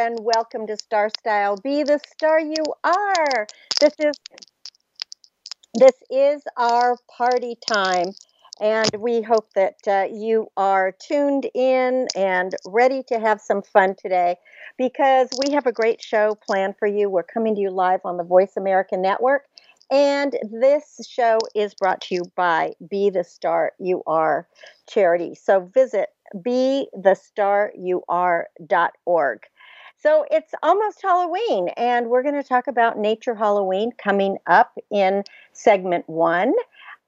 And welcome to Star Style. Be the star you are. This is this is our party time, and we hope that uh, you are tuned in and ready to have some fun today because we have a great show planned for you. We're coming to you live on the Voice America Network. And this show is brought to you by Be the Star You Are charity. So visit bethestaryouare.org. So it's almost Halloween, and we're going to talk about Nature Halloween coming up in segment one.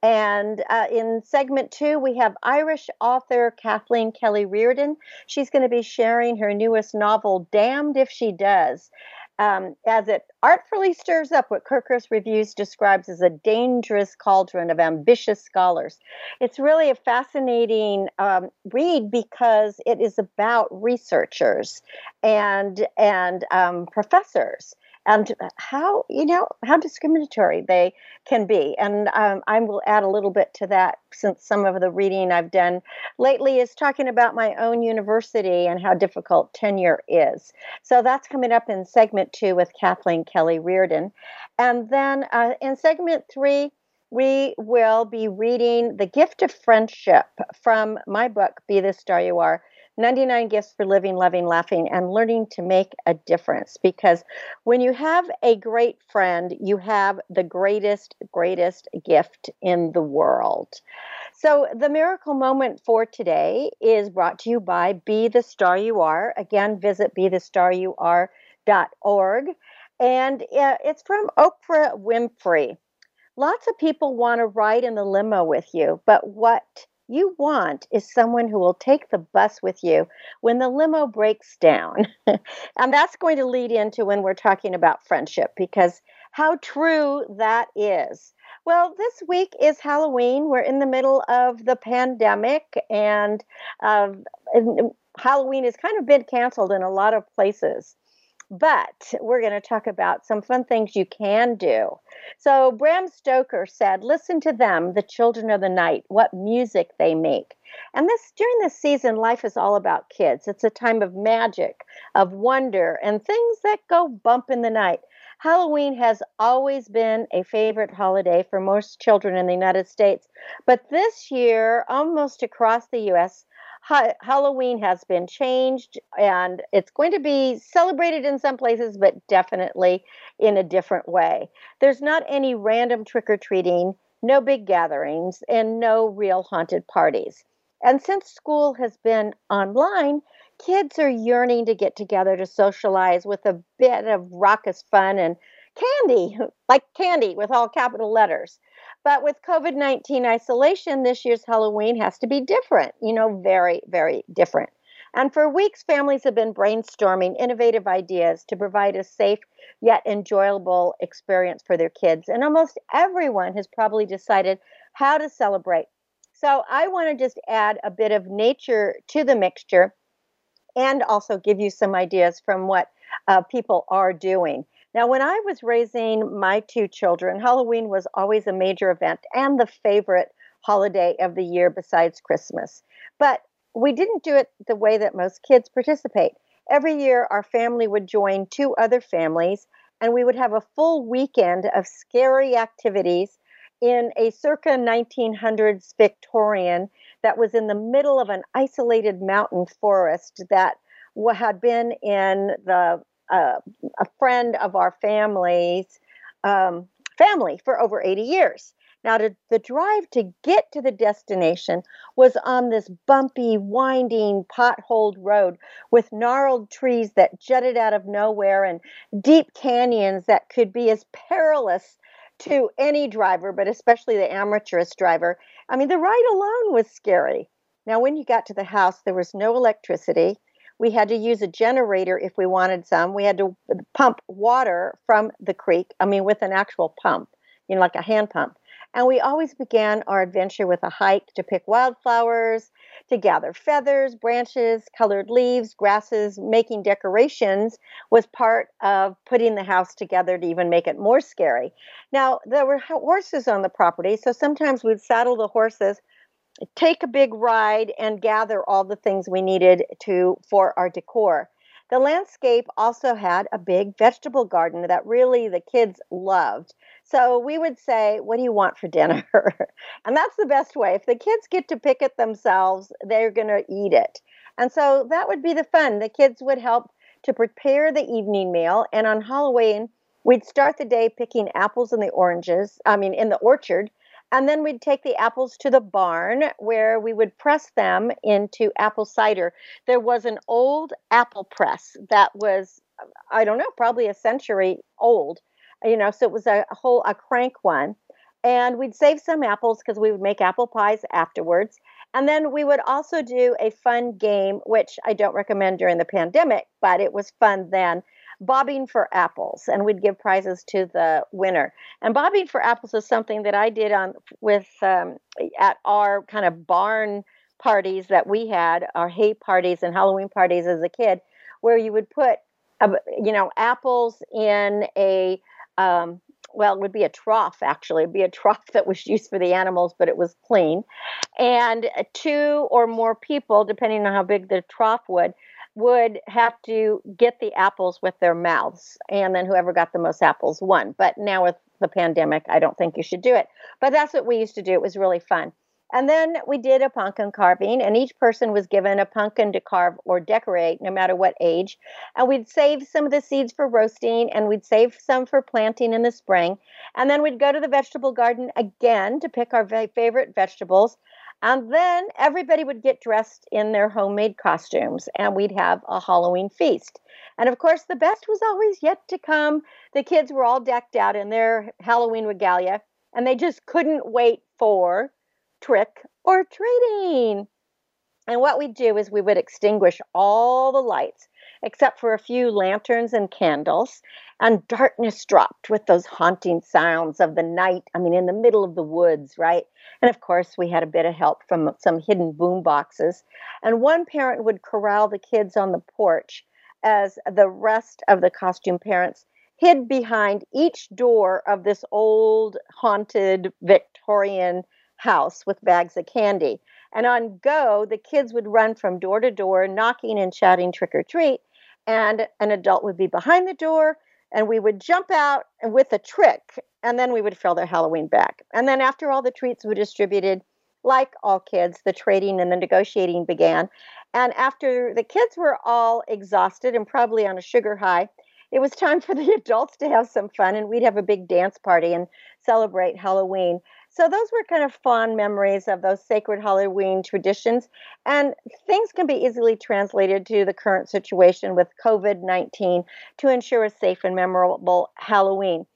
And uh, in segment two, we have Irish author Kathleen Kelly Reardon. She's going to be sharing her newest novel, Damned If She Does um, as it artfully stirs up what Kirkus Reviews describes as a dangerous cauldron of ambitious scholars. It's really a fascinating um, read because it is about researchers and and um, professors and how you know how discriminatory they can be. And um, i will add a little bit to that since some of the reading i've done lately is talking about my own university and how difficult tenure is. So that's coming up in segment two with kathleen kelly reardon. And then uh, in segment three we will be reading The Gift of Friendship from my book, Be the Star You Are 99 gifts for living, loving, laughing, and learning to make a difference. Because when you have a great friend, you have the greatest, greatest gift in the world. So, the miracle moment for today is brought to you by Be the Star You Are. Again, visit be the star you bethestaryouare.org. And uh, it's from Oprah Winfrey. Lots of people want to ride in the limo with you, but what you want is someone who will take the bus with you when the limo breaks down. and that's going to lead into when we're talking about friendship because how true that is. Well, this week is Halloween. We're in the middle of the pandemic, and uh, Halloween has kind of been canceled in a lot of places. But we're going to talk about some fun things you can do. So, Bram Stoker said, Listen to them, the children of the night, what music they make. And this during this season, life is all about kids. It's a time of magic, of wonder, and things that go bump in the night. Halloween has always been a favorite holiday for most children in the United States, but this year, almost across the US, ha- Halloween has been changed and it's going to be celebrated in some places, but definitely in a different way. There's not any random trick or treating, no big gatherings, and no real haunted parties. And since school has been online, kids are yearning to get together to socialize with a bit of raucous fun and candy, like candy with all capital letters. But with COVID 19 isolation, this year's Halloween has to be different, you know, very, very different. And for weeks, families have been brainstorming innovative ideas to provide a safe yet enjoyable experience for their kids. And almost everyone has probably decided how to celebrate. So I want to just add a bit of nature to the mixture and also give you some ideas from what uh, people are doing. Now, when I was raising my two children, Halloween was always a major event and the favorite holiday of the year besides Christmas. But we didn't do it the way that most kids participate. Every year, our family would join two other families, and we would have a full weekend of scary activities in a circa 1900s Victorian that was in the middle of an isolated mountain forest that had been in the uh, a friend of our family's um, family for over 80 years. Now, to, the drive to get to the destination was on this bumpy, winding, potholed road with gnarled trees that jutted out of nowhere and deep canyons that could be as perilous to any driver, but especially the amateurist driver. I mean, the ride alone was scary. Now, when you got to the house, there was no electricity. We had to use a generator if we wanted some. We had to pump water from the creek, I mean, with an actual pump, you know, like a hand pump. And we always began our adventure with a hike to pick wildflowers, to gather feathers, branches, colored leaves, grasses. Making decorations was part of putting the house together to even make it more scary. Now, there were horses on the property, so sometimes we'd saddle the horses take a big ride and gather all the things we needed to for our decor. The landscape also had a big vegetable garden that really the kids loved. So we would say, What do you want for dinner? and that's the best way. If the kids get to pick it themselves, they're going to eat it. And so that would be the fun. The kids would help to prepare the evening meal. And on Halloween, we'd start the day picking apples in the oranges, I mean, in the orchard. And then we'd take the apples to the barn where we would press them into apple cider. There was an old apple press that was, I don't know, probably a century old, you know, so it was a, whole, a crank one. And we'd save some apples because we would make apple pies afterwards. And then we would also do a fun game, which I don't recommend during the pandemic, but it was fun then bobbing for apples and we'd give prizes to the winner and bobbing for apples is something that i did on with um, at our kind of barn parties that we had our hay parties and halloween parties as a kid where you would put uh, you know apples in a um, well, it would be a trough actually. It'd be a trough that was used for the animals, but it was clean. And two or more people, depending on how big the trough would, would have to get the apples with their mouths, and then whoever got the most apples won. But now with the pandemic, I don't think you should do it. But that's what we used to do. It was really fun. And then we did a pumpkin carving, and each person was given a pumpkin to carve or decorate, no matter what age. And we'd save some of the seeds for roasting, and we'd save some for planting in the spring. And then we'd go to the vegetable garden again to pick our favorite vegetables. And then everybody would get dressed in their homemade costumes and we'd have a Halloween feast. And of course, the best was always yet to come. The kids were all decked out in their Halloween regalia and they just couldn't wait for trick or treating. And what we'd do is we would extinguish all the lights except for a few lanterns and candles. And darkness dropped with those haunting sounds of the night. I mean, in the middle of the woods, right? And of course, we had a bit of help from some hidden boom boxes. And one parent would corral the kids on the porch as the rest of the costume parents hid behind each door of this old haunted Victorian house with bags of candy. And on go, the kids would run from door to door, knocking and shouting trick or treat and an adult would be behind the door and we would jump out with a trick and then we would fill their halloween bag. And then after all the treats were distributed like all kids the trading and the negotiating began. And after the kids were all exhausted and probably on a sugar high it was time for the adults to have some fun and we'd have a big dance party and celebrate halloween so those were kind of fond memories of those sacred Halloween traditions. And things can be easily translated to the current situation with COVID 19 to ensure a safe and memorable Halloween.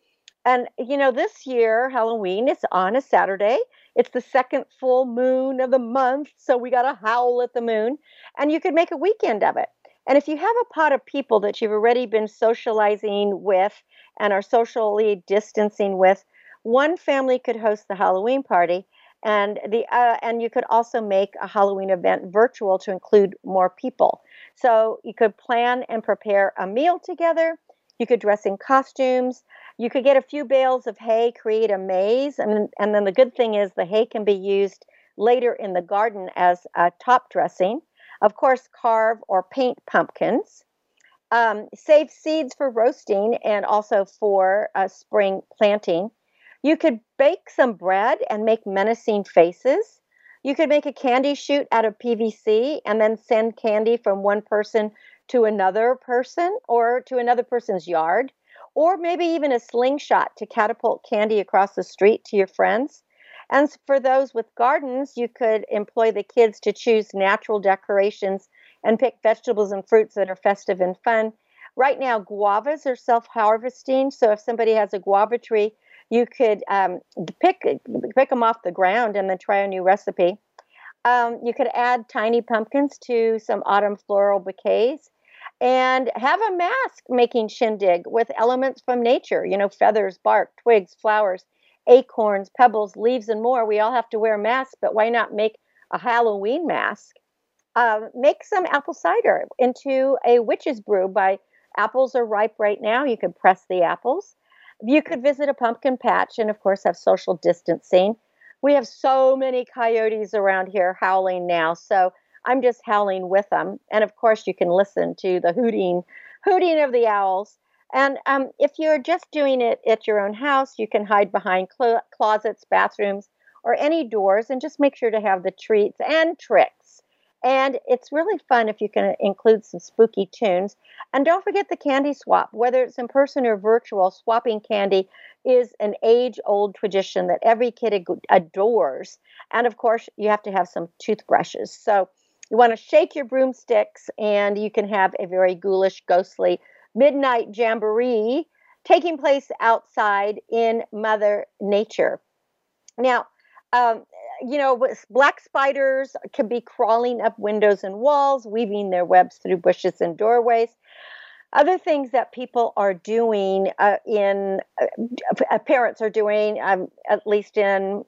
And, you know, this year, Halloween is on a Saturday. It's the second full moon of the month. So we got to howl at the moon. And you could make a weekend of it. And if you have a pot of people that you've already been socializing with and are socially distancing with, one family could host the Halloween party, and the uh, and you could also make a Halloween event virtual to include more people. So you could plan and prepare a meal together. You could dress in costumes. You could get a few bales of hay, create a maze, and and then the good thing is the hay can be used later in the garden as a top dressing. Of course, carve or paint pumpkins. Um, save seeds for roasting and also for uh, spring planting. You could bake some bread and make menacing faces. You could make a candy chute out of PVC and then send candy from one person to another person or to another person's yard, or maybe even a slingshot to catapult candy across the street to your friends. And for those with gardens, you could employ the kids to choose natural decorations and pick vegetables and fruits that are festive and fun. Right now, guavas are self harvesting. So if somebody has a guava tree, you could um, pick pick them off the ground and then try a new recipe. Um, you could add tiny pumpkins to some autumn floral bouquets and have a mask making shindig with elements from nature, you know, feathers, bark, twigs, flowers, acorns, pebbles, leaves, and more. We all have to wear masks, but why not make a Halloween mask? Uh, make some apple cider into a witch's brew by apples are ripe right now. You can press the apples. You could visit a pumpkin patch and, of course, have social distancing. We have so many coyotes around here howling now. So I'm just howling with them. And of course, you can listen to the hooting, hooting of the owls. And um, if you're just doing it at your own house, you can hide behind cl- closets, bathrooms, or any doors and just make sure to have the treats and tricks. And it's really fun if you can include some spooky tunes. And don't forget the candy swap, whether it's in person or virtual, swapping candy is an age old tradition that every kid adores. And of course, you have to have some toothbrushes. So you want to shake your broomsticks, and you can have a very ghoulish, ghostly midnight jamboree taking place outside in Mother Nature. Now, um, you know, black spiders can be crawling up windows and walls, weaving their webs through bushes and doorways. Other things that people are doing uh, in, uh, parents are doing, um, at least in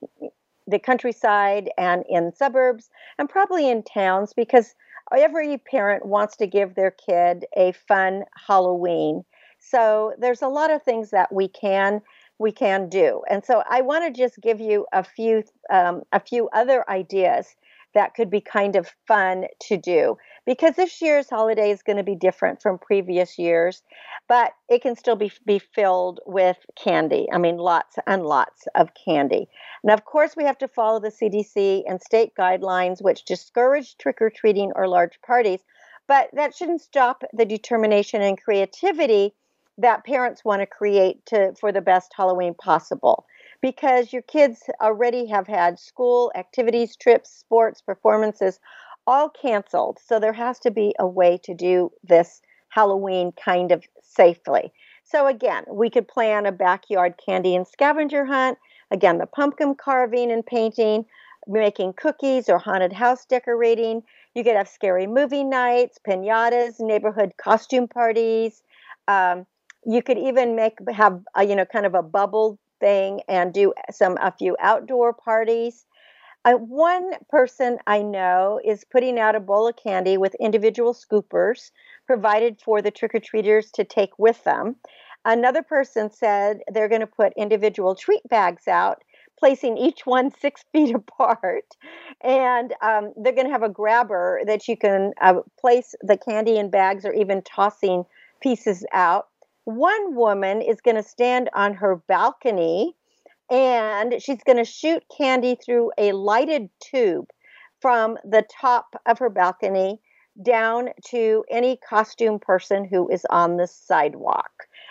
the countryside and in suburbs and probably in towns because every parent wants to give their kid a fun Halloween. So there's a lot of things that we can we can do. And so I want to just give you a few um, a few other ideas that could be kind of fun to do because this year's holiday is going to be different from previous years, but it can still be, be filled with candy. I mean, lots and lots of candy. Now, of course, we have to follow the CDC and state guidelines, which discourage trick or treating or large parties, but that shouldn't stop the determination and creativity that parents want to create to for the best Halloween possible because your kids already have had school activities, trips, sports, performances all canceled. So there has to be a way to do this Halloween kind of safely. So again, we could plan a backyard candy and scavenger hunt. Again, the pumpkin carving and painting, making cookies or haunted house decorating. You could have scary movie nights, pinatas, neighborhood costume parties. Um, you could even make have a, you know kind of a bubble thing and do some a few outdoor parties. One person I know is putting out a bowl of candy with individual scoopers provided for the trick or treaters to take with them. Another person said they're going to put individual treat bags out, placing each one six feet apart. And um, they're going to have a grabber that you can uh, place the candy in bags or even tossing pieces out. One woman is going to stand on her balcony and she's going to shoot candy through a lighted tube from the top of her balcony down to any costume person who is on the sidewalk.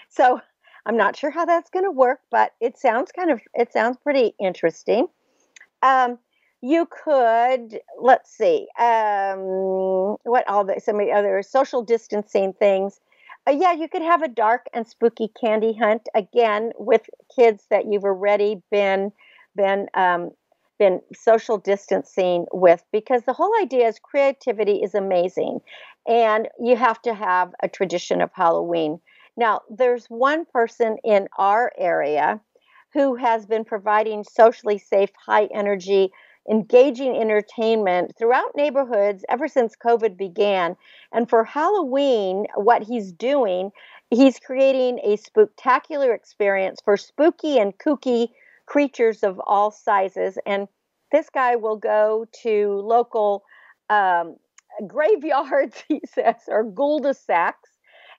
So I'm not sure how that's going to work, but it sounds kind of it sounds pretty interesting. Um, you could let's see um, what all the some of the other social distancing things uh, yeah, you could have a dark and spooky candy hunt again with kids that you've already been been um, been social distancing with because the whole idea is creativity is amazing and you have to have a tradition of Halloween. Now, there's one person in our area who has been providing socially safe, high energy engaging entertainment throughout neighborhoods ever since COVID began. And for Halloween, what he's doing, he's creating a spectacular experience for spooky and kooky creatures of all sizes. And this guy will go to local um, graveyards, he says, or cul-de-sacs,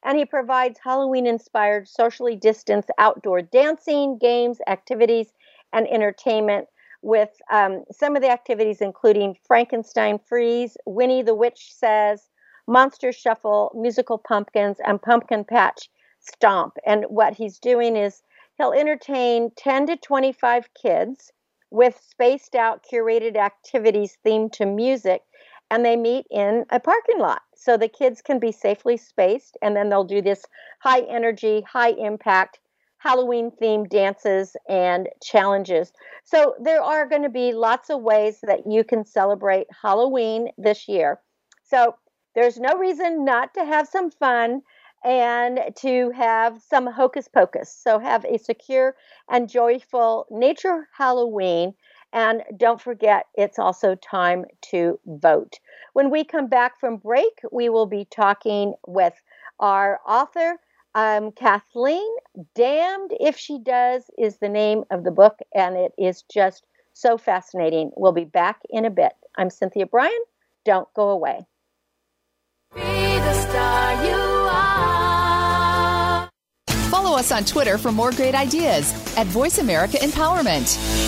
and he provides Halloween inspired, socially distanced outdoor dancing, games, activities, and entertainment with um, some of the activities including Frankenstein Freeze, Winnie the Witch Says, Monster Shuffle, Musical Pumpkins, and Pumpkin Patch Stomp. And what he's doing is he'll entertain 10 to 25 kids with spaced out curated activities themed to music and they meet in a parking lot so the kids can be safely spaced and then they'll do this high energy high impact halloween themed dances and challenges so there are going to be lots of ways that you can celebrate halloween this year so there's no reason not to have some fun and to have some hocus pocus. So have a secure and joyful nature Halloween. And don't forget, it's also time to vote. When we come back from break, we will be talking with our author, um, Kathleen. Damned If She Does is the name of the book, and it is just so fascinating. We'll be back in a bit. I'm Cynthia Brian. Don't go away. Follow us on Twitter for more great ideas at Voice America Empowerment.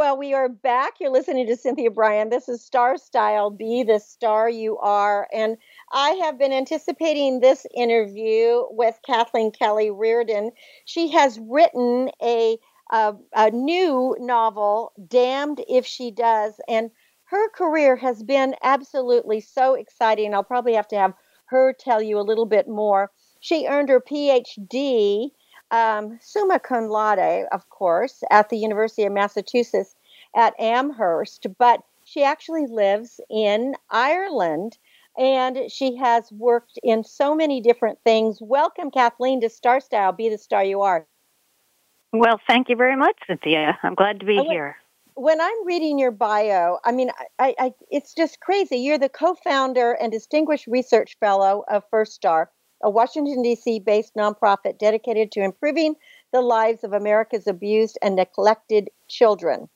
Well, we are back. You're listening to Cynthia Brian. This is Star Style. Be the star you are. And I have been anticipating this interview with Kathleen Kelly Reardon. She has written a a, a new novel, Damned If She Does, and her career has been absolutely so exciting. I'll probably have to have her tell you a little bit more. She earned her PhD um, summa cum laude, of course, at the University of Massachusetts at Amherst, but she actually lives in Ireland and she has worked in so many different things. Welcome, Kathleen, to Star Style. Be the star you are. Well, thank you very much, Cynthia. I'm glad to be when, here. When I'm reading your bio, I mean, I, I, it's just crazy. You're the co-founder and distinguished research fellow of First Star, a Washington D.C. based nonprofit dedicated to improving the lives of America's abused and neglected children.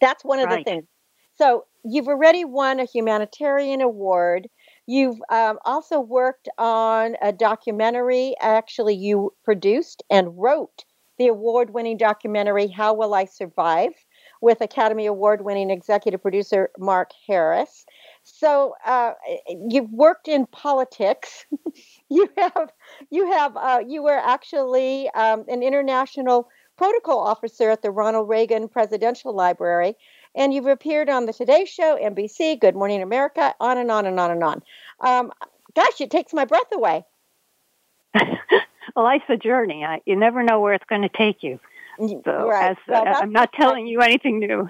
That's one of right. the things. So you've already won a humanitarian award. You've um, also worked on a documentary. Actually, you produced and wrote the award winning documentary, How Will I Survive? with Academy Award winning executive producer Mark Harris. So uh, you've worked in politics. you have, you have, uh, you were actually um, an international protocol officer at the Ronald Reagan Presidential Library, and you've appeared on the Today Show, NBC, Good Morning America, on and on and on and on. Um, gosh, it takes my breath away. well, life's a journey. I, you never know where it's going to take you. So right. as, well, uh, I'm not telling you anything new.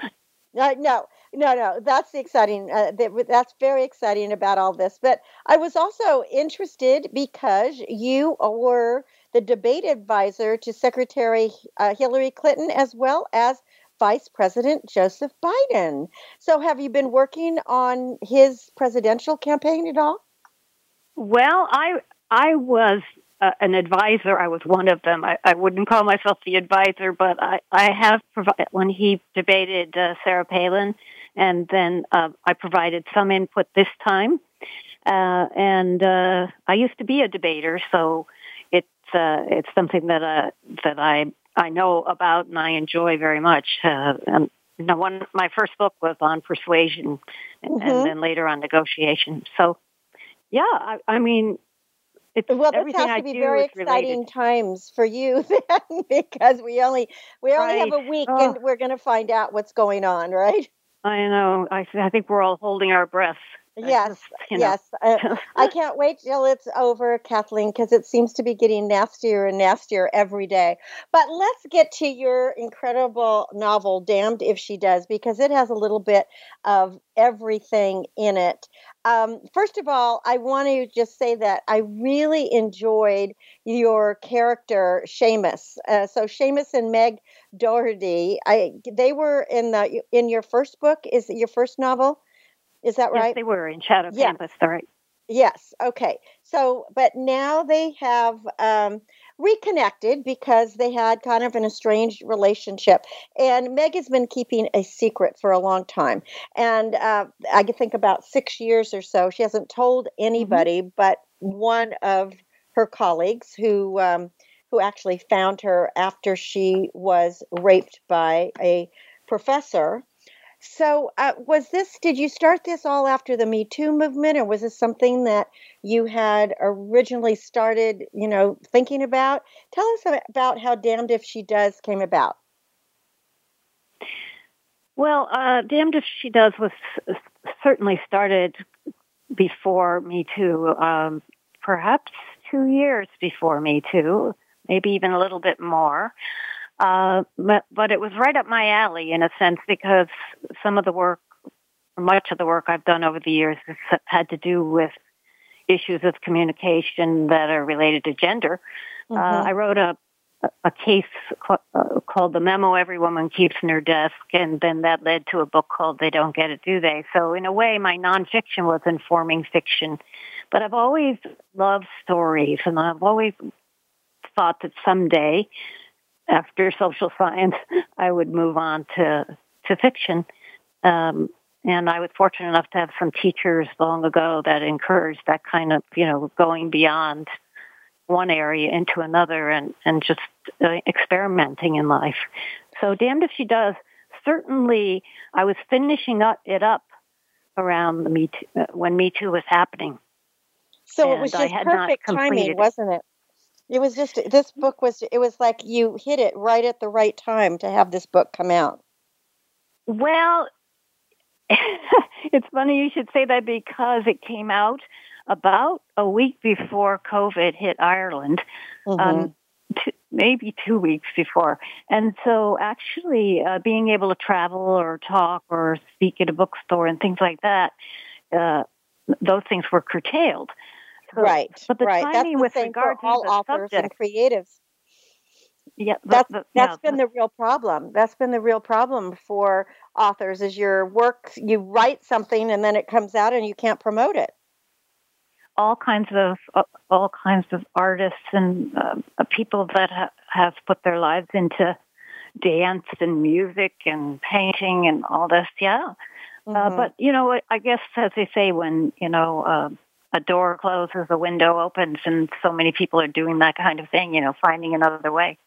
Uh, no, no, no. That's the exciting. Uh, that, that's very exciting about all this. But I was also interested because you were the debate advisor to Secretary uh, Hillary Clinton as well as Vice President Joseph Biden. So, have you been working on his presidential campaign at all? Well, I I was uh, an advisor. I was one of them. I, I wouldn't call myself the advisor, but I I have provided when he debated uh, Sarah Palin, and then uh, I provided some input this time. Uh, and uh, I used to be a debater, so it's uh, it's something that uh, that I I know about and I enjoy very much. Uh, and one my first book was on persuasion, and, Mhm. and then later on negotiation. So, yeah, I, I mean, it's Well, this everything has I to be do very exciting times for you then, because we only we only have a week, Oh. and we're going to find out what's going on, right? I know. I I think we're all holding our breath. I Yes, just, yes. Uh, I can't wait till it's over, Kathleen, because it seems to be getting nastier and nastier every day. But let's get to your incredible novel, Damned If She Does, because it has a little bit of everything in it. Um, first of all, I want to just say that I really enjoyed your character, Seamus. Uh, so Seamus and Meg Doherty, I they were in the in your first book. Is it your first novel? Is that right? Yes, they were in Shadow Yeah. Campus. Right. Yes. Okay. So, but now they have um, reconnected because they had kind of an estranged relationship. And Meg has been keeping a secret for a long time. And uh, I think about six years or so. She hasn't told anybody but one of her colleagues who. Um, who actually found her after she was raped by a professor so, uh, was this, did you start this all after the Me Too movement, or was this something that you had originally started, you know, thinking about? Tell us about how Damned If She Does came about. Well, uh, Damned If She Does was certainly started before Me Too, um, perhaps two years before Me Too, maybe even a little bit more. Uh, but, but it was right up my alley in a sense because some of the work, much of the work I've done over the years has had to do with issues of communication that are related to gender. Uh, I wrote a a case ca- uh, called "The Memo Every Woman Keeps in Her Desk," and then that led to a book called "They Don't Get It, Do They?" So, in a way, my nonfiction was informing fiction. But I've always loved stories, and I've always thought that someday, after social science, I would move on to to fiction. Um, and I was fortunate enough to have some teachers long ago that encouraged that kind of, you know, going beyond one area into another and, and just uh, experimenting in life. So damned if she does. Certainly, I was finishing up it up around the Me Too, uh, when Me Too was happening. So it was just perfect timing, wasn't it? It was just, this book was, it was like you hit it right at the right time to have this book come out. Well, it's funny you should say that because it came out about a week before COVID hit Ireland. Um, t- maybe two weeks before. And so actually uh, being able to travel or talk or speak at a bookstore and things like that, uh, those things were curtailed. So- right, But the right. That's timing the with regard for to all the authors subject, and creatives. yeah, the- that's the- that's yeah, been the real problem. That's been the real problem for authors is your work you write something and then it comes out and you can't promote it. all kinds of uh, all kinds of artists and uh, people that ha- have put their lives into dance and music and painting and all this. Yeah, uh, Mhm. but you know, I- I guess as they say, when you know uh, a door closes, a window opens, and so many people are doing that kind of thing. You know, finding another way.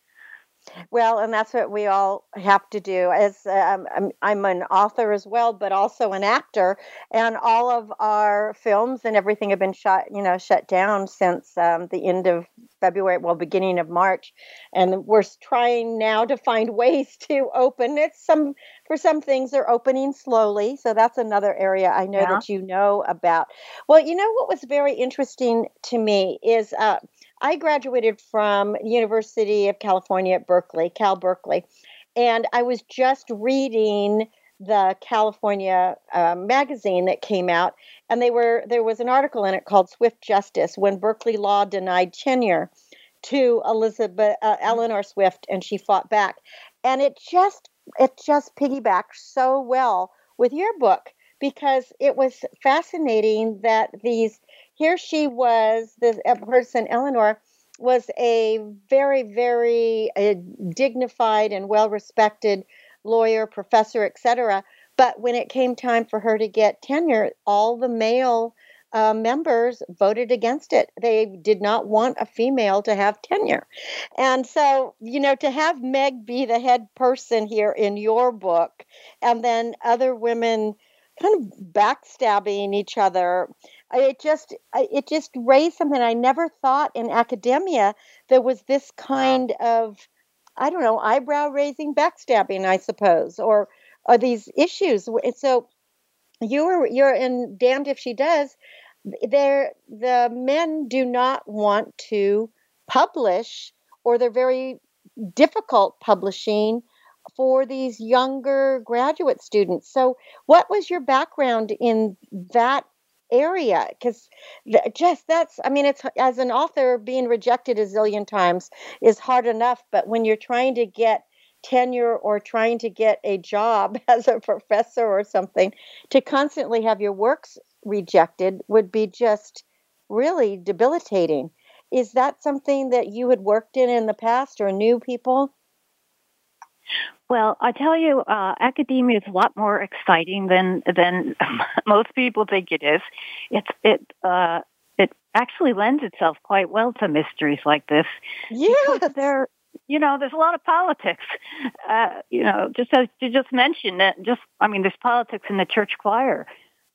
Well, and that's what we all have to do. As um, I'm, I'm an author as well, but also an actor, and all of our films and everything have been shot, you know, shut down since um, the end of February, well, beginning of March, and we're trying now to find ways to open. It's some for some things they're opening slowly, so that's another area I know Yeah. that you know about. Well, you know what was very interesting to me is. Uh, I graduated from University of California at Berkeley, Cal Berkeley, and I was just reading the California uh, magazine that came out, and they were there was an article in it called "Swift Justice: When Berkeley Law Denied Tenure to Elizabeth uh, Eleanor Swift, and she fought back," and it just it just piggybacked so well with your book because it was fascinating that these here she was, this person, Eleanor, was a very, very uh, dignified and well respected lawyer, professor, etc. But when it came time for her to get tenure, all the male uh, members voted against it. They did not want a female to have tenure. And so, you know, to have Meg be the head person here in your book, and then other women kind of backstabbing each other it just it just raised something i never thought in academia there was this kind of i don't know eyebrow raising backstabbing i suppose or are these issues so you're you're in damned if she does there the men do not want to publish or they're very difficult publishing for these younger graduate students. So, what was your background in that area? Because just that's, I mean, it's as an author, being rejected a zillion times is hard enough, but when you're trying to get tenure or trying to get a job as a professor or something, to constantly have your works rejected would be just really debilitating. Is that something that you had worked in in the past or knew people? Well, I tell you, uh, academia is a lot more exciting than than most people think it is. It's it uh, it actually lends itself quite well to mysteries like this. Yeah, there, you know, there's a lot of politics. Uh, you know, just as you just mentioned, that just I mean, there's politics in the church choir.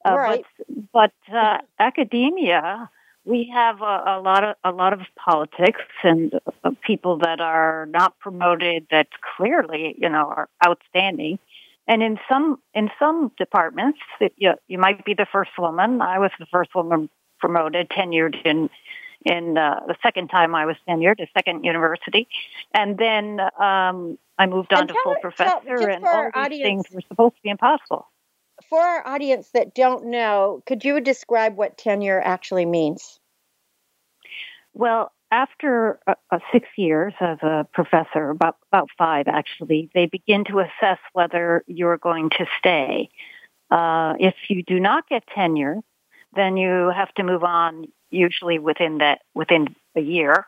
Uh, right. But, but uh, academia we have a, a, lot of a lot of politics and uh, people that are not promoted that clearly you know are outstanding. And in some in some departments it, you, you might be the first woman. I was the first woman promoted tenured in in uh, the second time i was tenured a second university. And then um i moved on and to full it, professor and all these audience, things were supposed to be impossible for our audience that don't know, could you describe what tenure actually means? Well, after uh, uh, six years as a professor, about about five actually, they begin to assess whether you're going to stay. Uh, if you do not get tenure, then you have to move on, usually within that within a year,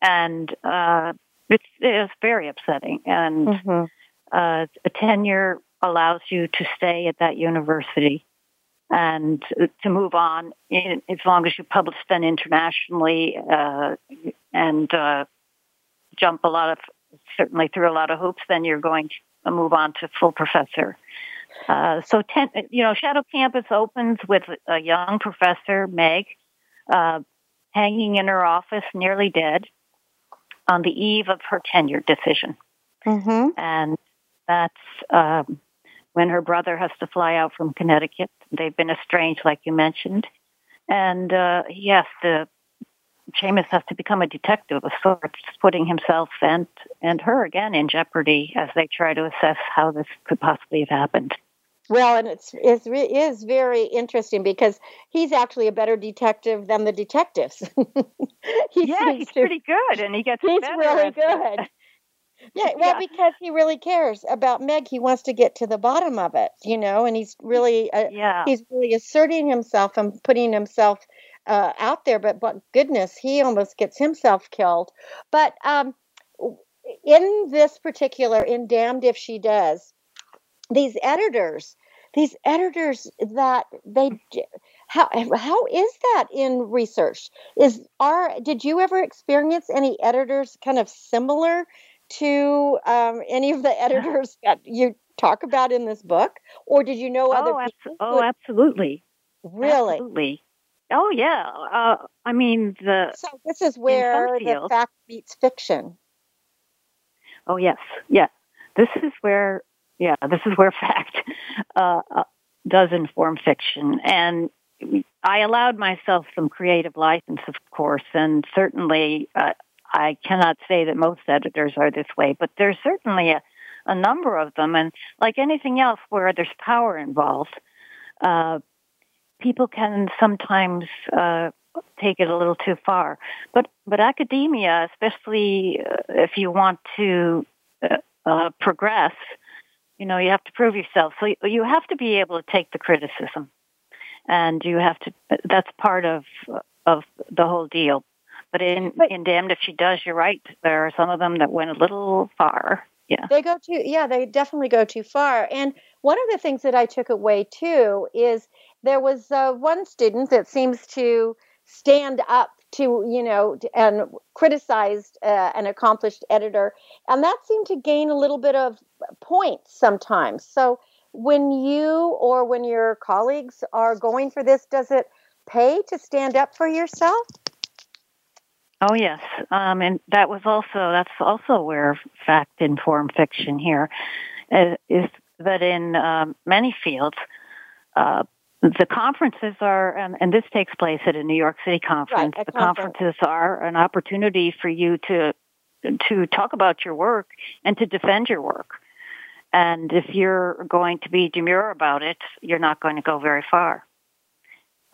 and uh, it's it's very upsetting. And mm-hmm. uh, a tenure allows you to stay at that university and to move on in, as long as you publish then internationally uh, and uh, jump a lot of certainly through a lot of hoops, then you're going to move on to full professor. Uh, so, ten, you know, Shadow Campus opens with a young professor, Meg, uh, hanging in her office, nearly dead, on the eve of her tenure decision. Mm-hmm. And that's um, when her brother has to fly out from Connecticut. They've been estranged, like you mentioned. And uh, yes, the Seamus has to become a detective of sorts, putting himself and and her again in jeopardy as they try to assess how this could possibly have happened. Well, and it's, it's it is very interesting because he's actually a better detective than the detectives. he yeah, he's to, pretty good, and he gets he's really good. Yeah, well, yeah. because he really cares about Meg. He wants to get to the bottom of it, you know, and he's really, uh, yeah, he's really asserting himself and putting himself uh, out there. But, but goodness, he almost gets himself killed. But um, in this particular, in Damned If She Does, these editors, these editors that they how how is that in research is are did you ever experience any editors kind of similar to um, any of the editors that you talk about in this book, or did you know other oh, people? oh, absolutely. Really? Absolutely. Oh yeah. Uh, I mean the. So this is where the fact meets fiction. Oh yes, yeah. This is where yeah. This is where fact uh, uh, does inform fiction, and I allowed myself some creative license, of course, and certainly uh, I cannot say that most editors are this way, but there's certainly a, a number of them. And like anything else where there's power involved, uh, people can sometimes uh, take it a little too far. But but academia, especially uh, if you want to uh, uh, progress, you know, you have to prove yourself. So you have to be able to take the criticism. and you have to. That's part of of the whole deal. But in But- in Damned If She Does, you're right. There are some of them that went a little far. Yeah. They go too, yeah, they definitely go too far. And one of the things that I took away too is there was uh, one student that seems to stand up to, you know, and criticized uh, an accomplished editor, and that seemed to gain a little bit of points sometimes. So when you or when your colleagues are going for this, does it pay to stand up for yourself? Oh yes, um, and that was also that's also where fact informed fiction here uh, is that in um, many fields. Uh, the conferences are, and, and this takes place at a New York City conference. a the conference. conferences are an opportunity for you to to talk about your work and to defend your work. And if you're going to be demure about it, you're not going to go very far.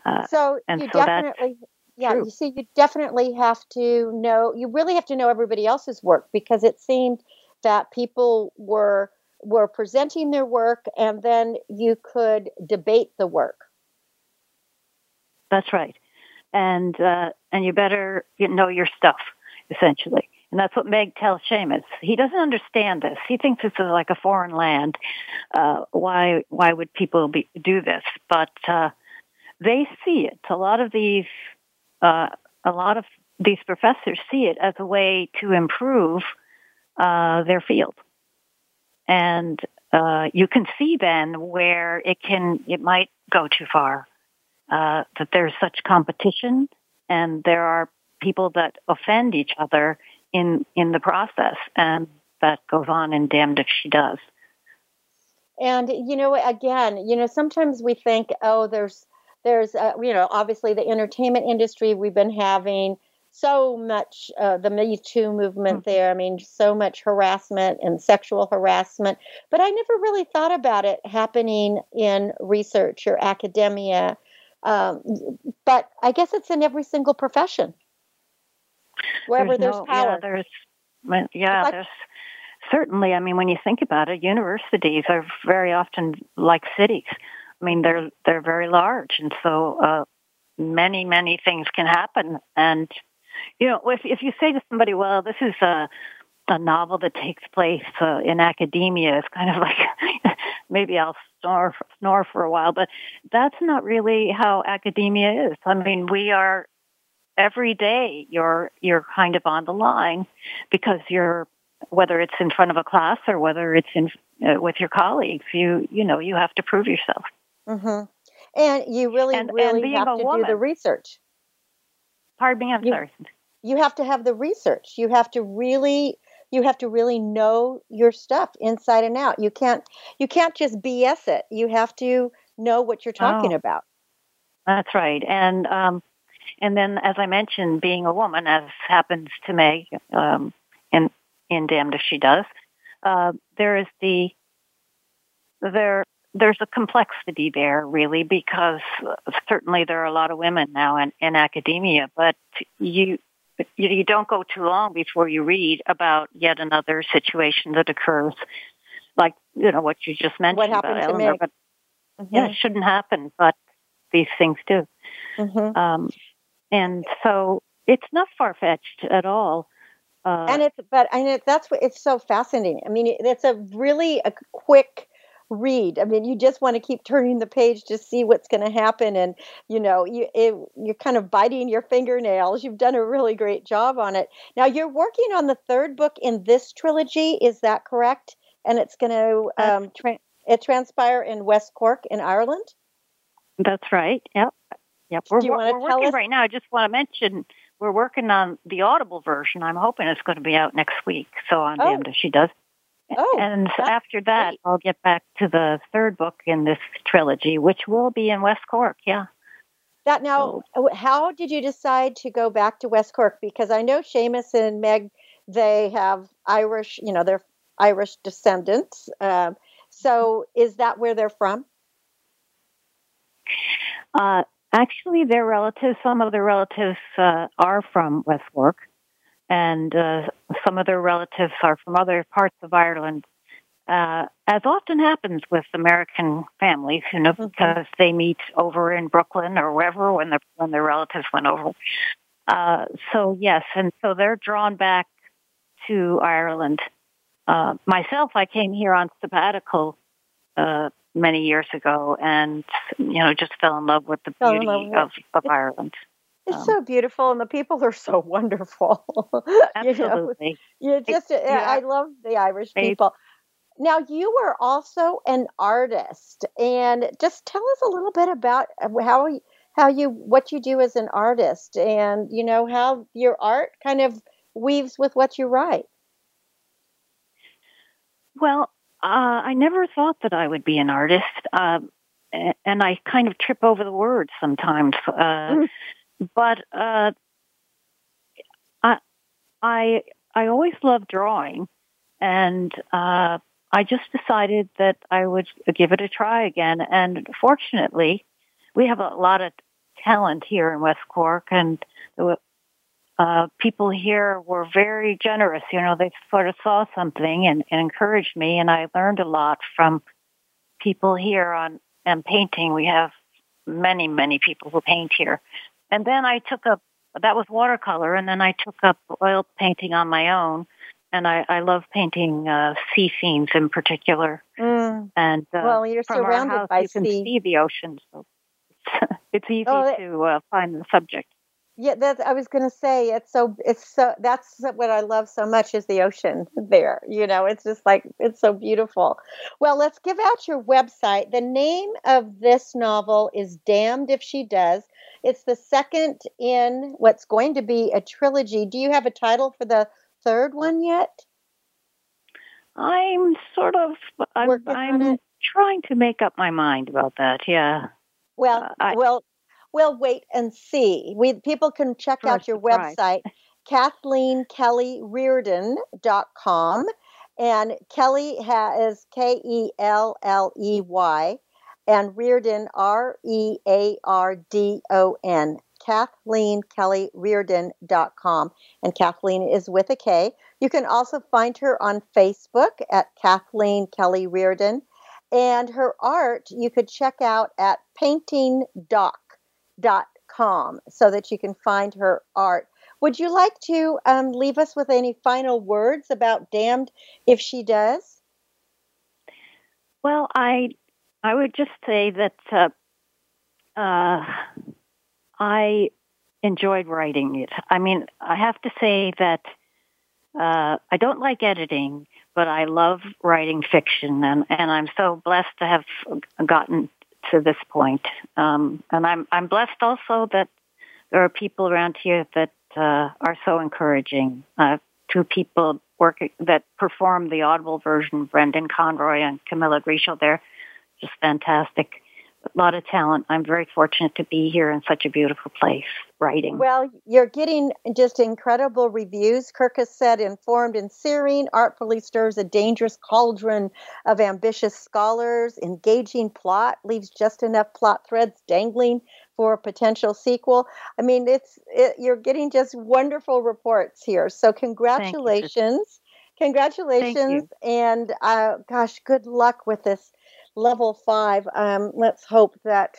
Uh, So and you so that's definitely, yeah, true. you see, you definitely have to know. You really have to know everybody else's work because it seemed that people were were presenting their work, and then you could debate the work. That's right, and uh, and you better you know your stuff essentially, and that's what Meg tells Seamus. He doesn't understand this. He thinks it's a, like a foreign land. Uh, why why would people be, do this? But uh, they see it. A lot of these uh, a lot of these professors see it as a way to improve uh, their field, and uh, you can see then where it can it might go too far uh, that there's such competition and there are people that offend each other in in the process and that goes on And damned if she does. And you know, again, you know, sometimes we think, oh, there's, there's, uh, you know, obviously the entertainment industry. We've been having so much uh, the Me Too movement there. I mean, so much harassment and sexual harassment. But I never really thought about it happening in research or academia. Um, but I guess it's in every single profession. Wherever there's, no- power. yeah there's yeah like- there's certainly i mean when you think about it universities are very often like cities i mean they're they're very large and so uh many many things can happen. And you know if if you say to somebody well this is a a novel that takes place uh, in academia it's kind of like maybe I'll snore snore for a while but that's not really how academia is. I mean we are every day you're you're kind of on the line because you're whether it's in front of a class or whether it's in uh, with your colleagues you you know you have to prove yourself hmm And you really, And- and really being have to do the research. pardon me i'm You- sorry you have to have the research you have to really you have to really know your stuff inside and out you can't you can't just bs it you have to know what you're talking Oh. about That's right. And um and then as I mentioned, being a woman, as happens to Meg um in in Damned If She Does, uh, there is the there there's a complexity there really because certainly there are a lot of women now in, in academia, but you you don't go too long before you read about yet another situation that occurs, like you know what you just mentioned happened about to Eleanor. Meg. But yeah, it shouldn't happen, but these things do. hmm Um, and so it's not far fetched at all. Uh, and it's but and it, that's what it's so fascinating i mean it, it's a really a quick read i mean you just want to keep turning the page to see what's going to happen and you know you it, you're kind of biting your fingernails you've done a really great job on it now you're working on the third book in this trilogy is that correct and it's going to um, tra- it transpire in west cork in ireland that's right. Yep. Yep. We're, Do you wanna we're tell working us- right now. I just want to mention we're working on the Audible version. I'm hoping it's going to be out next week. So on Oh. Damned If She Does. Oh and after that, great. I'll get back to the third book in this trilogy, which will be in West Cork. Yeah. That now, how did you decide to go back to West Cork? Because I know Seamus and Meg, they have Irish, you know, they're Irish descendants. Um, so is that where they're from? Uh, actually, their relatives, some of their relatives uh, are from West Cork, and uh, some of their relatives are from other parts of Ireland. uh, as often happens with American families, you know, Mm-hmm. because they meet over in Brooklyn or wherever when their when their relatives went over. Uh, so yes, and so they're drawn back to Ireland. Uh, myself, I came here on sabbatical uh, many years ago, and you know, just fell in love with the Fell beauty of, of. Ireland. It's Um, so beautiful, and the people are so wonderful. you know, Absolutely. you just, I yeah. love the Irish people. Now, you are also an artist, and just tell us a little bit about uh, how how you what you do as an artist, and you know how your art kind of weaves with what you write. Well, uh, I never thought that I would be an artist, a- and I kind of trip over the words sometimes. Uh, but uh, I, I, I always loved drawing, and uh, I just decided that I would give it a try again. And fortunately, we have a lot of talent here in West Cork, and the uh, people here were very generous. You know, they sort of saw something and, and encouraged me, and I learned a lot from people here on and painting. We have many, many people who paint here. And then I took up that was watercolor, and then I took up oil painting on my own. And I, I love painting uh, sea scenes in particular. Mm. And uh, Well, you're from our surrounded house, by you can sea. see the ocean, so it's easy Oh, that- to uh, find the subject. Yeah, that I was going to say it's so it's so that's what I love so much is the ocean there. You know, it's just like it's so beautiful. Well, let's give out your website. The name of this novel is Damned If She Does. It's the second in what's going to be a trilogy. Do you have a title for the third one yet? I'm sort of I'm, I'm trying to make up my mind about that. Yeah. Well, Uh, I- well, we'll wait and see. We people can check out your surprise. website, KathleenKelleyReardon.com. And Kelley ha- is K E L L E Y, and Reardon R E A R D O N. KathleenKelleyReardon.com. And Kathleen is with a K. You can also find her on Facebook at Kathleen Kelley Reardon. And her art you could check out at paintingdoc.com so that you can find her art. Would you like to um, leave us with any final words about Damned if she does? Well, I I would just say that uh, uh, I enjoyed writing it. I mean, I have to say that uh, I don't like editing, but I love writing fiction, and, and I'm so blessed to have gotten to this point. Um, and I'm I'm blessed also that there are people around here that uh, are so encouraging. Uh, two people working that perform the audible version, Brendan Conroy and Camilla Grishel. They're just fantastic. A lot of talent. I'm very fortunate to be here in such a beautiful place writing. Well, you're getting just incredible reviews. Kirkus said, informed and searing, artfully stirs a dangerous cauldron of ambitious scholars. Engaging plot leaves just enough plot threads dangling for a potential sequel. I mean, it's it, you're getting just wonderful reports here. So congratulations, congratulations, and uh, gosh, good luck with this level five. Um, let's hope that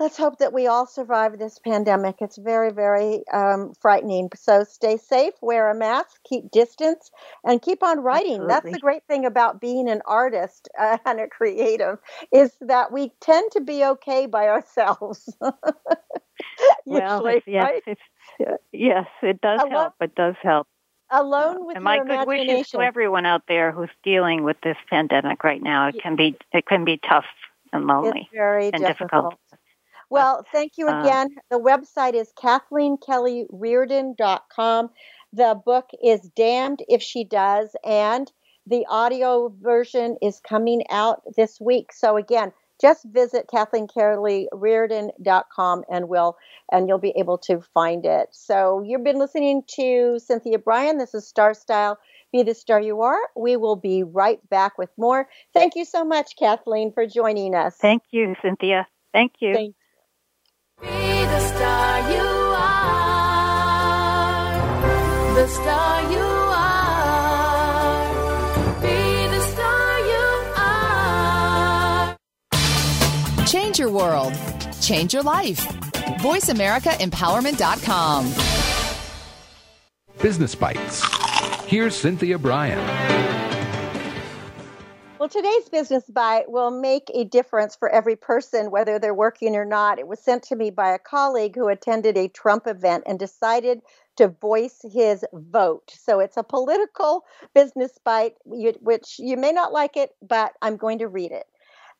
let's hope that we all survive this pandemic. It's very, very um, frightening. So stay safe, wear a mask, keep distance, and keep on writing. That's the great thing about being an artist uh, and a creative is that we tend to be okay by ourselves. well, Usually, yes, right? uh, yes, it does help. It does help. Alone with and my your good wishes to everyone out there who's dealing with this pandemic right now. It can be it can be tough and lonely It's very and difficult. difficult. Well, thank you uh, again. the website is KathleenKelleyReardon.com. The book is Damned If She Does, and the audio version is coming out this week. So again, just visit KathleenKelleyReardon.com and will and you'll be able to find it. So you've been listening to Cynthia Brian. This is Star Style. Be the star you are. We will be right back with more. Thank you so much, Kathleen, for joining us. Thank you, Cynthia. Thank you. Thank Be the star you Change your world. Change your life. VoiceAmericaEmpowerment.com. Business Bites. Here's Cynthia Brian. Well, today's business bite will make a difference for every person, whether they're working or not. It was sent to me by a colleague who attended a Trump event and decided to voice his vote. So it's a political business bite, which you may not like it, but I'm going to read it.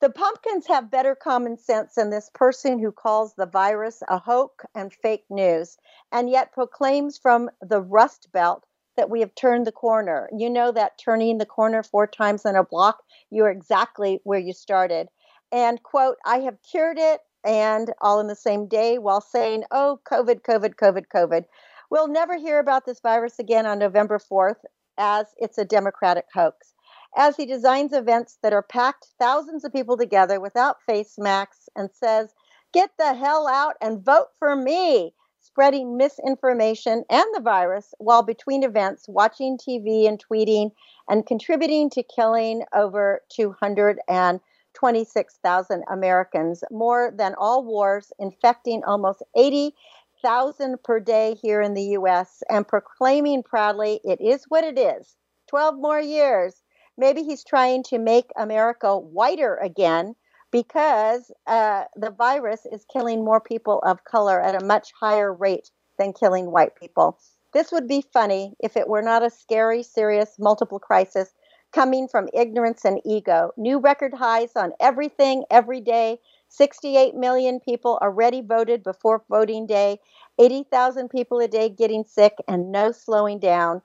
The pumpkins have better common sense than this person who calls the virus a hoax and fake news, and yet proclaims from the Rust Belt that we have turned the corner. You know that turning the corner four times in a block, you're exactly where you started. And quote, I have cured it and all in the same day while saying, oh, COVID, COVID, COVID, COVID. We'll never hear about this virus again on November 4th as it's a Democratic hoax. As he designs events that are packed thousands of people together without face masks and says, get the hell out and vote for me spreading misinformation and the virus while between events watching TV and tweeting and contributing to killing over 226,000 Americans, more than all wars, infecting almost 80,000 per day here in the US, and proclaiming proudly, it is what it is. 12 more years. Maybe he's trying to make America whiter again because uh, the virus is killing more people of color at a much higher rate than killing white people. This would be funny if it were not a scary, serious, multiple crisis coming from ignorance and ego. New record highs on everything, every day. 68 million people already voted before voting day, 80,000 people a day getting sick, and no slowing down.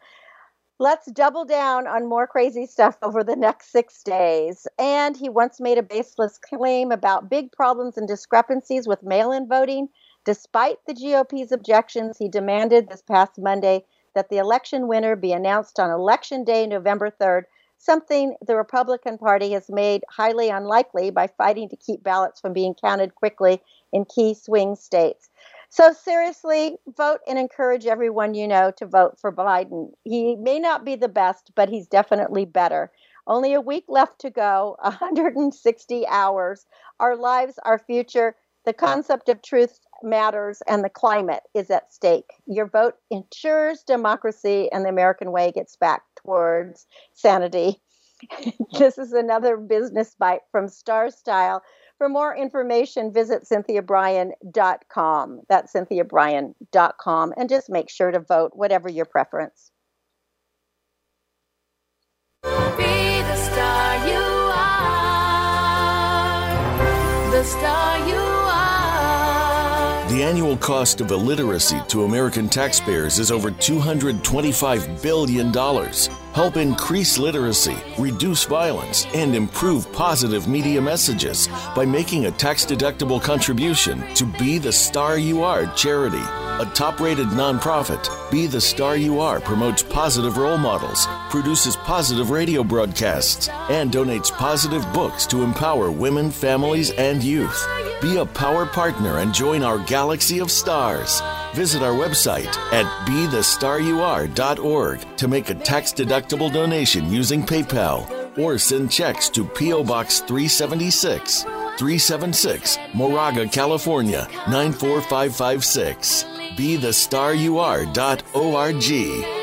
Let's double down on more crazy stuff over the next six days. And he once made a baseless claim about big problems and discrepancies with mail in voting. Despite the GOP's objections, he demanded this past Monday that the election winner be announced on Election Day, November 3rd, something the Republican Party has made highly unlikely by fighting to keep ballots from being counted quickly in key swing states. So, seriously, vote and encourage everyone you know to vote for Biden. He may not be the best, but he's definitely better. Only a week left to go, 160 hours. Our lives, our future, the concept of truth matters, and the climate is at stake. Your vote ensures democracy, and the American way gets back towards sanity. this is another business bite from Star Style for more information, visit cynthiabrian.com. That's cynthiabrian.com. And just make sure to vote, whatever your preference. Be the star you are. The star. The annual cost of illiteracy to American taxpayers is over $225 billion. Help increase literacy, reduce violence, and improve positive media messages by making a tax deductible contribution to Be the Star You Are charity. A top rated nonprofit, Be the Star You Are promotes positive role models, produces positive radio broadcasts, and donates positive books to empower women, families, and youth. Be a power partner and join our galaxy of stars. Visit our website at bethestaryouare.org to make a tax deductible donation using PayPal or send checks to P.O. Box 376, 376, Moraga, California 94556. BeTheStarYouAre.org.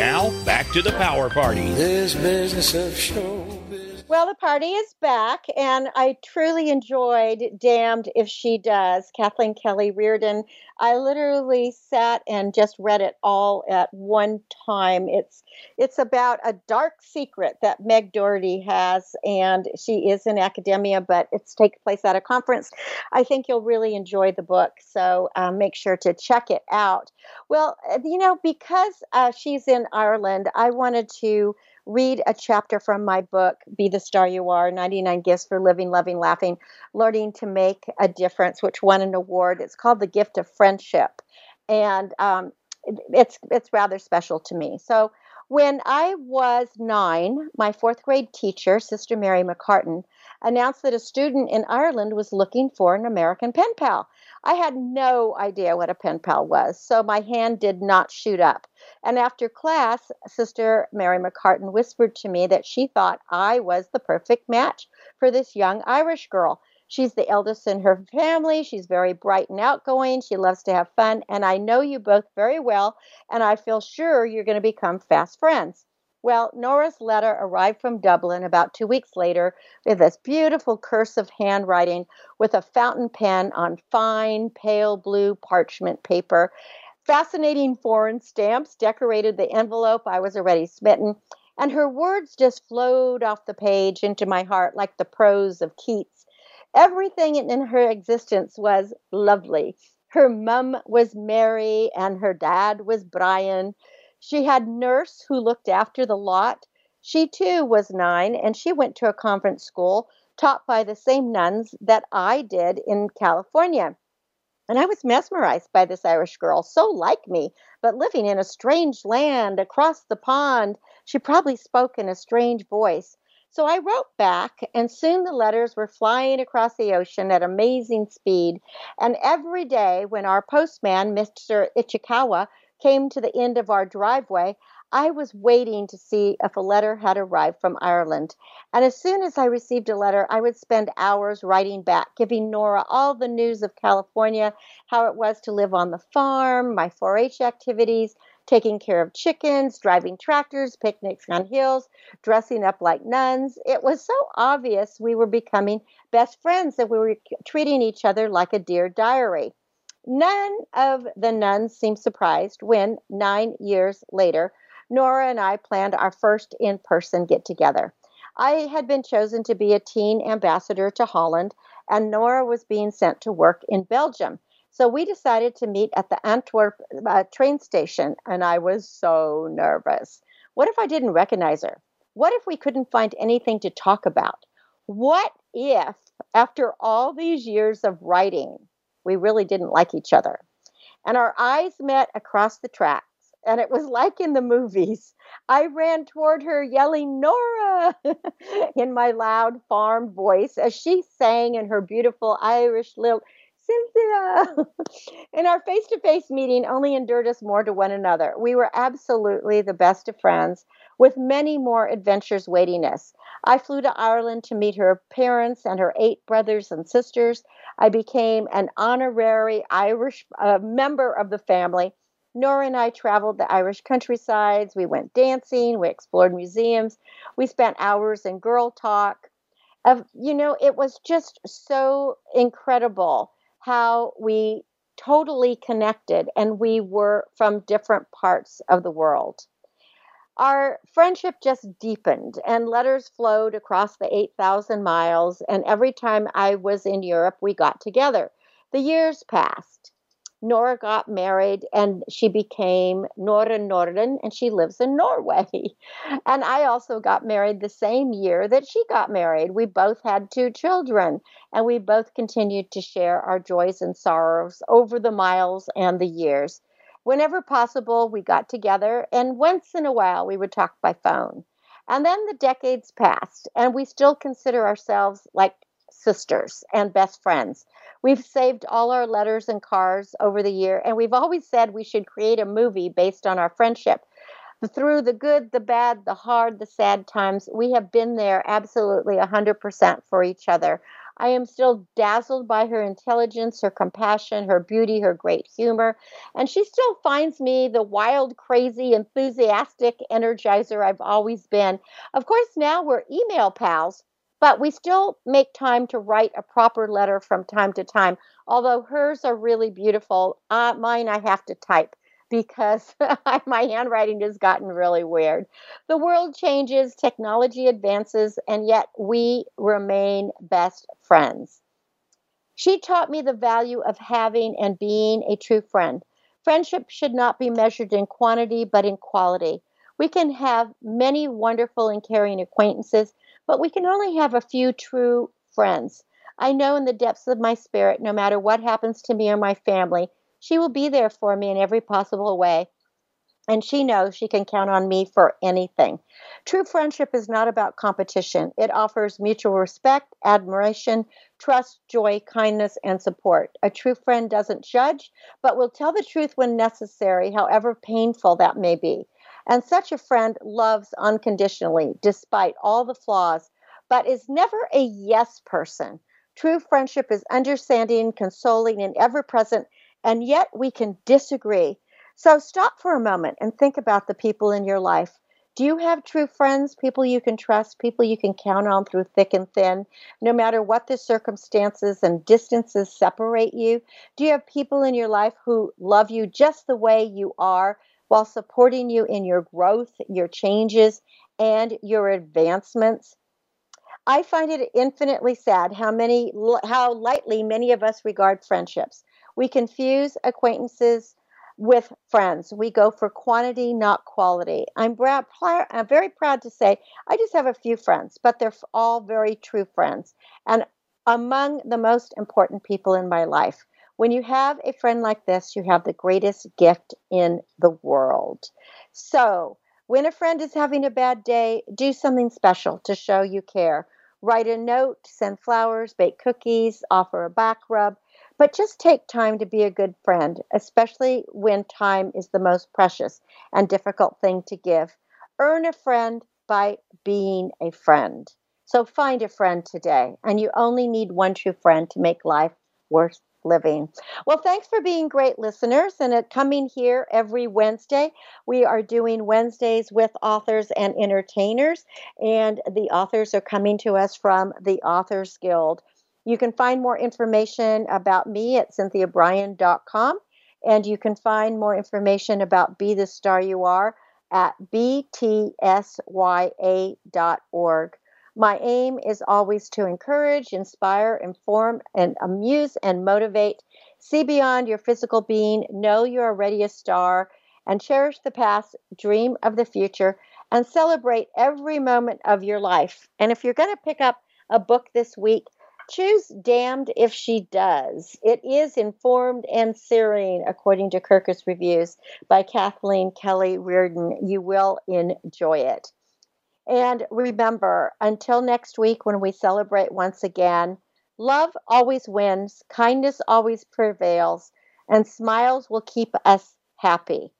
Now, back to the power party. This business of show. Well, the party is back, and I truly enjoyed Damned If She Does, Kathleen Kelley Reardon. I literally sat and just read it all at one time. It's it's about a dark secret that Meg Doherty has, and she is in academia, but it's takes place at a conference. I think you'll really enjoy the book, so um, make sure to check it out. Well, uh, you know, because uh, she's in Ireland, I wanted to read a chapter from my book, Be the Star You Are 99 Gifts for Living, Loving, Laughing, Learning to Make a Difference, which won an award. It's called The Gift of Friendship. And um, it's, it's rather special to me. So when I was nine, my fourth grade teacher, Sister Mary McCartan, announced that a student in Ireland was looking for an American pen pal. I had no idea what a pen pal was, so my hand did not shoot up. And after class, Sister Mary McCartan whispered to me that she thought I was the perfect match for this young Irish girl. She's the eldest in her family. She's very bright and outgoing. She loves to have fun. And I know you both very well, and I feel sure you're going to become fast friends. Well, Nora's letter arrived from Dublin about two weeks later with this beautiful cursive handwriting with a fountain pen on fine, pale blue parchment paper. Fascinating foreign stamps decorated the envelope. I was already smitten. And her words just flowed off the page into my heart like the prose of Keats. Everything in her existence was lovely. Her mum was Mary and her dad was Brian. She had nurse who looked after the lot. She too was nine and she went to a convent school taught by the same nuns that I did in California. And I was mesmerized by this Irish girl, so like me, but living in a strange land across the pond. She probably spoke in a strange voice. So I wrote back, and soon the letters were flying across the ocean at amazing speed. And every day, when our postman, Mr. Ichikawa, came to the end of our driveway, I was waiting to see if a letter had arrived from Ireland. And as soon as I received a letter, I would spend hours writing back, giving Nora all the news of California, how it was to live on the farm, my 4 H activities, taking care of chickens, driving tractors, picnics on hills, dressing up like nuns. It was so obvious we were becoming best friends that we were treating each other like a dear diary. None of the nuns seemed surprised when, nine years later, Nora and I planned our first in person get together. I had been chosen to be a teen ambassador to Holland, and Nora was being sent to work in Belgium. So we decided to meet at the Antwerp uh, train station, and I was so nervous. What if I didn't recognize her? What if we couldn't find anything to talk about? What if, after all these years of writing, we really didn't like each other? And our eyes met across the tracks, and it was like in the movies. I ran toward her, yelling, Nora, in my loud farm voice as she sang in her beautiful Irish lilt. Cynthia. and our face to face meeting only endeared us more to one another. We were absolutely the best of friends, with many more adventures waiting us. I flew to Ireland to meet her parents and her eight brothers and sisters. I became an honorary Irish uh, member of the family. Nora and I traveled the Irish countrysides. We went dancing. We explored museums. We spent hours in girl talk. You know, it was just so incredible how we totally connected and we were from different parts of the world. Our friendship just deepened and letters flowed across the 8,000 miles. And every time I was in Europe, we got together. The years passed. Nora got married and she became Nora Norden and she lives in Norway. And I also got married the same year that she got married. We both had two children and we both continued to share our joys and sorrows over the miles and the years. Whenever possible, we got together and once in a while we would talk by phone. And then the decades passed and we still consider ourselves like sisters and best friends. We've saved all our letters and cards over the year, and we've always said we should create a movie based on our friendship. Through the good, the bad, the hard, the sad times, we have been there absolutely 100% for each other. I am still dazzled by her intelligence, her compassion, her beauty, her great humor, and she still finds me the wild, crazy, enthusiastic energizer I've always been. Of course, now we're email pals, but we still make time to write a proper letter from time to time. Although hers are really beautiful, uh, mine I have to type because my handwriting has gotten really weird. The world changes, technology advances, and yet we remain best friends. She taught me the value of having and being a true friend. Friendship should not be measured in quantity, but in quality. We can have many wonderful and caring acquaintances, but we can only have a few true friends. I know in the depths of my spirit, no matter what happens to me or my family, she will be there for me in every possible way. And she knows she can count on me for anything. True friendship is not about competition. It offers mutual respect, admiration, trust, joy, kindness, and support. A true friend doesn't judge, but will tell the truth when necessary, however painful that may be. And such a friend loves unconditionally, despite all the flaws, but is never a yes person. True friendship is understanding, consoling, and ever present, and yet we can disagree. So stop for a moment and think about the people in your life. Do you have true friends, people you can trust, people you can count on through thick and thin, no matter what the circumstances and distances separate you? Do you have people in your life who love you just the way you are while supporting you in your growth, your changes, and your advancements? I find it infinitely sad how many how lightly many of us regard friendships. We confuse acquaintances with friends. We go for quantity, not quality. I'm, bra- I'm very proud to say I just have a few friends, but they're all very true friends and among the most important people in my life. When you have a friend like this, you have the greatest gift in the world. So, when a friend is having a bad day, do something special to show you care. Write a note, send flowers, bake cookies, offer a back rub but just take time to be a good friend, especially when time is the most precious and difficult thing to give. Earn a friend by being a friend. So find a friend today, and you only need one true friend to make life worth living. Well, thanks for being great listeners and at coming here every Wednesday. We are doing Wednesdays with authors and entertainers, and the authors are coming to us from the Authors Guild. You can find more information about me at cynthiabrian.com, and you can find more information about Be the Star You Are at btsya.org. My aim is always to encourage, inspire, inform, and amuse and motivate. See beyond your physical being, know you're already a star, and cherish the past, dream of the future, and celebrate every moment of your life. And if you're going to pick up a book this week, choose Damned If She Does. It is informed and searing, according to Kirkus Reviews by Kathleen Kelley Reardon. You will enjoy it. And remember, until next week when we celebrate once again, love always wins, kindness always prevails, and smiles will keep us happy.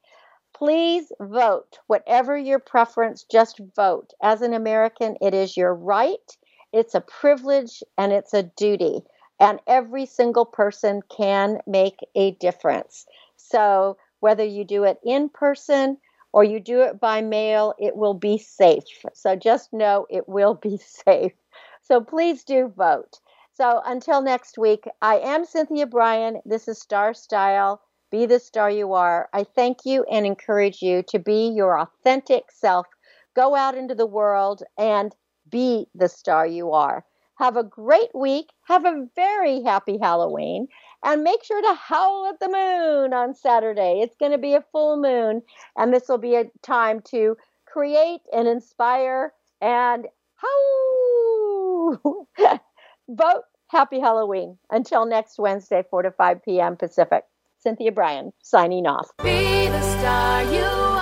Please vote. Whatever your preference, just vote. As an American, it is your right it's a privilege and it's a duty. And every single person can make a difference. So, whether you do it in person or you do it by mail, it will be safe. So, just know it will be safe. So, please do vote. So, until next week, I am Cynthia Brian. This is Star Style. Be the star you are. I thank you and encourage you to be your authentic self. Go out into the world and be the star you are. Have a great week. Have a very happy Halloween. And make sure to howl at the moon on Saturday. It's going to be a full moon. And this will be a time to create and inspire and howl. Vote Happy Halloween. Until next Wednesday, 4 to 5 p.m. Pacific. Cynthia Brian signing off. Be the star you are.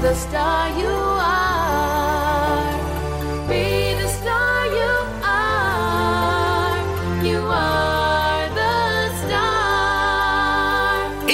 The star you